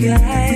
guy.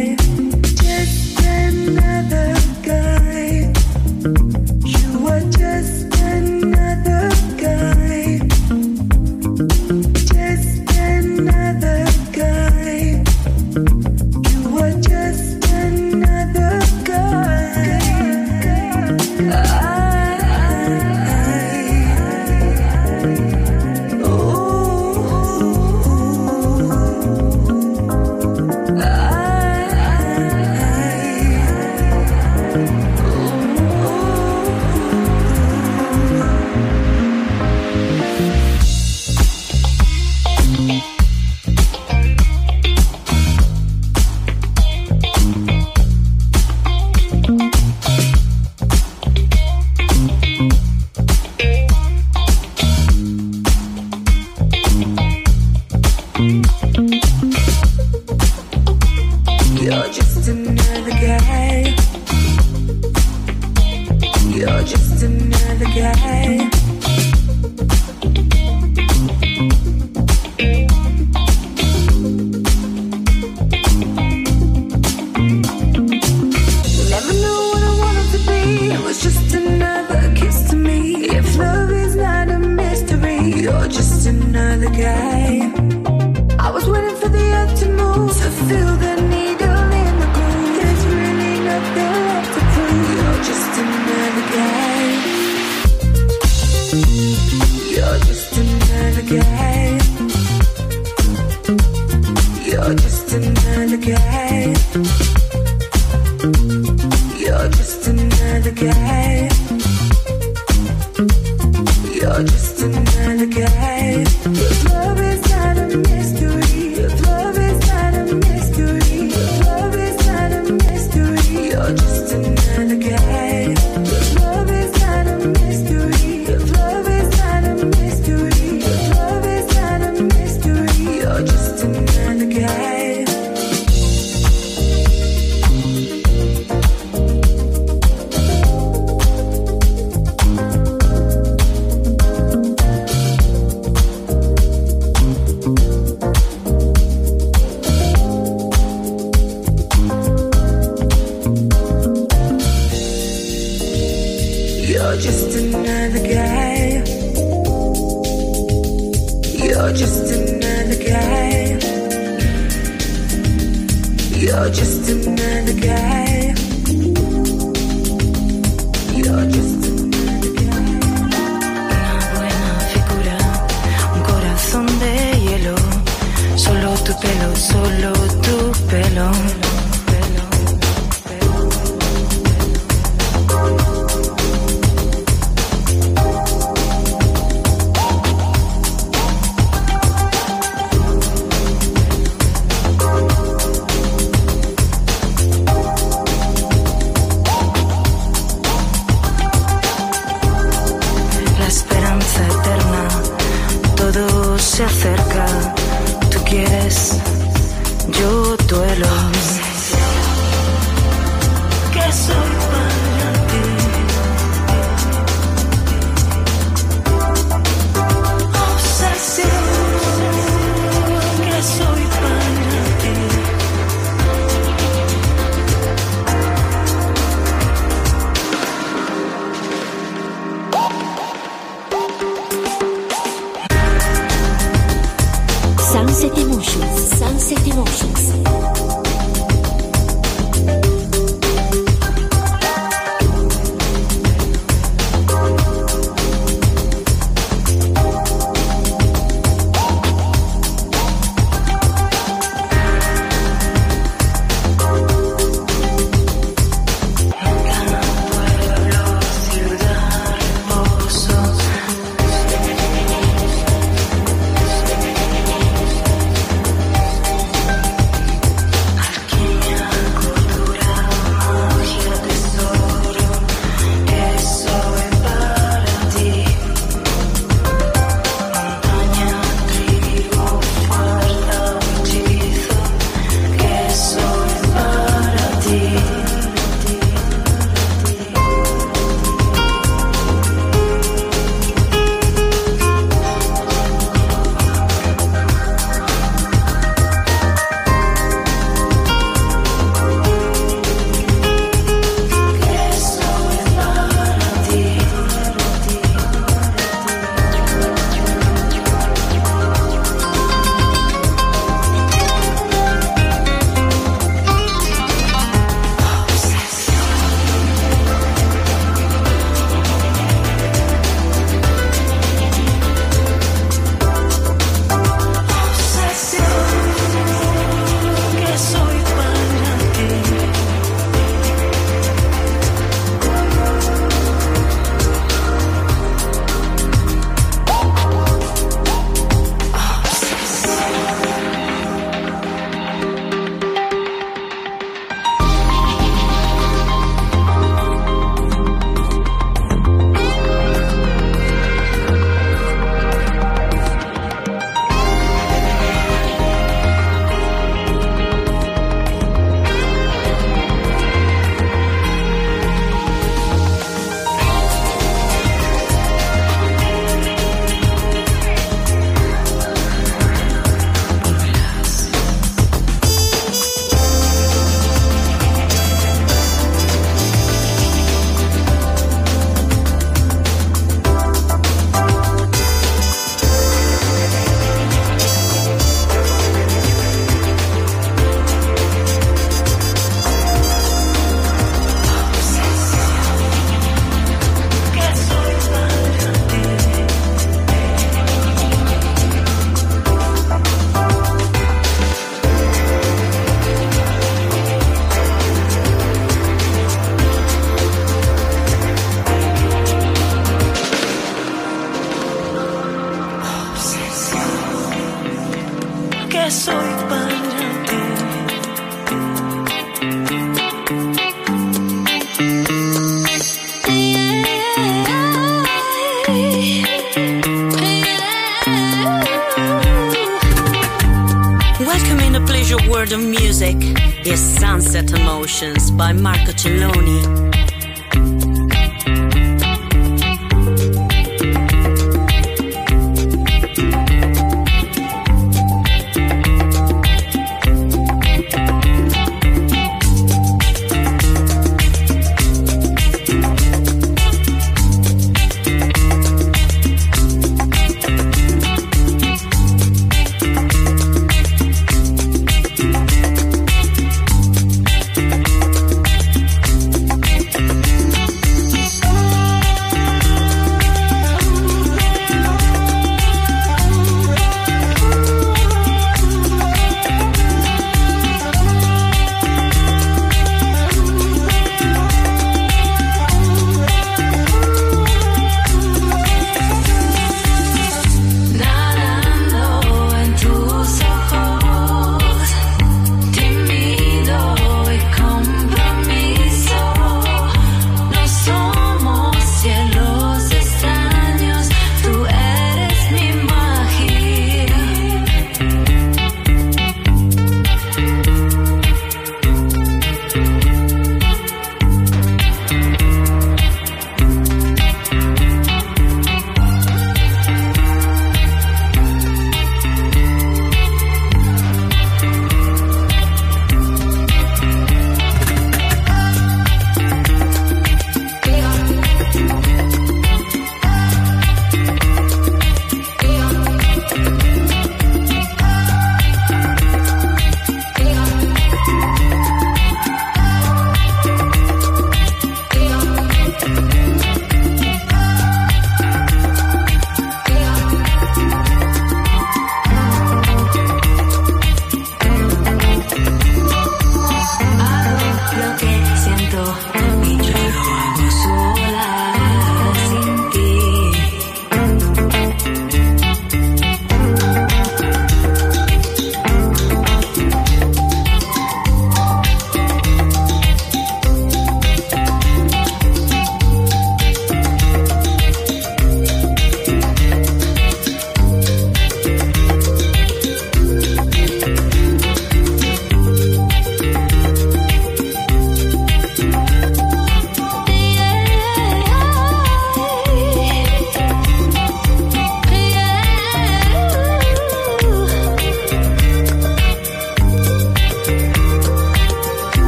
soy para ti. Welcome in the pleasure world of music is Sunset Emotions by Marco Celloni.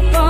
keep on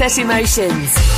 Sunset Emotions.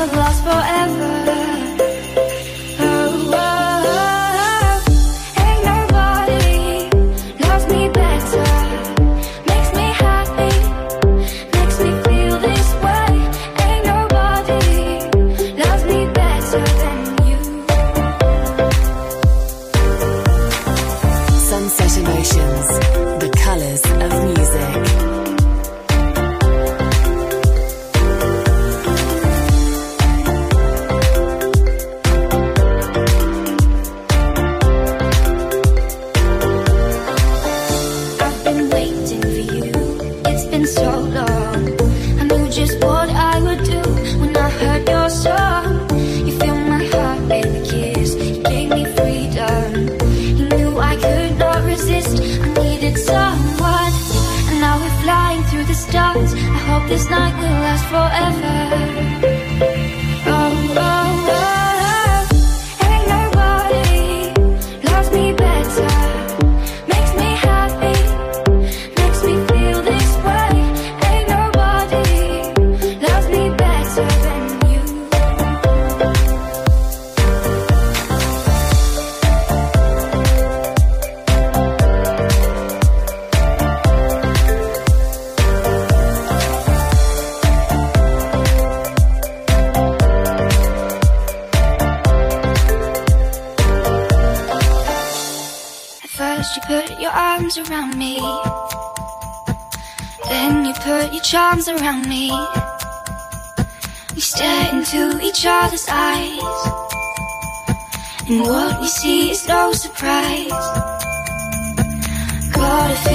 Lost forever.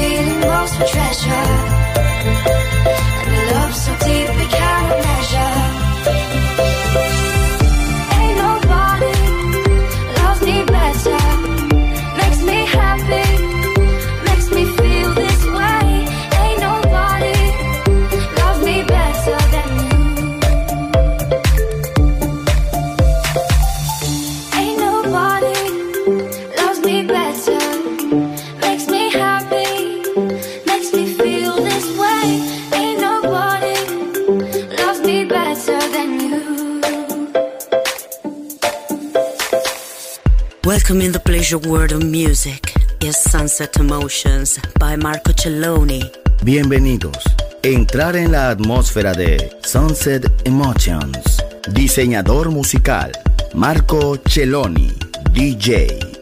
feeling lost for treasure. World of Music is Sunset Emotions by Marco Celloni. Bienvenidos. Entrar en la atmósfera de Sunset Emotions. Diseñador musical Marco Celloni, DJ.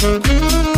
Mm-hmm.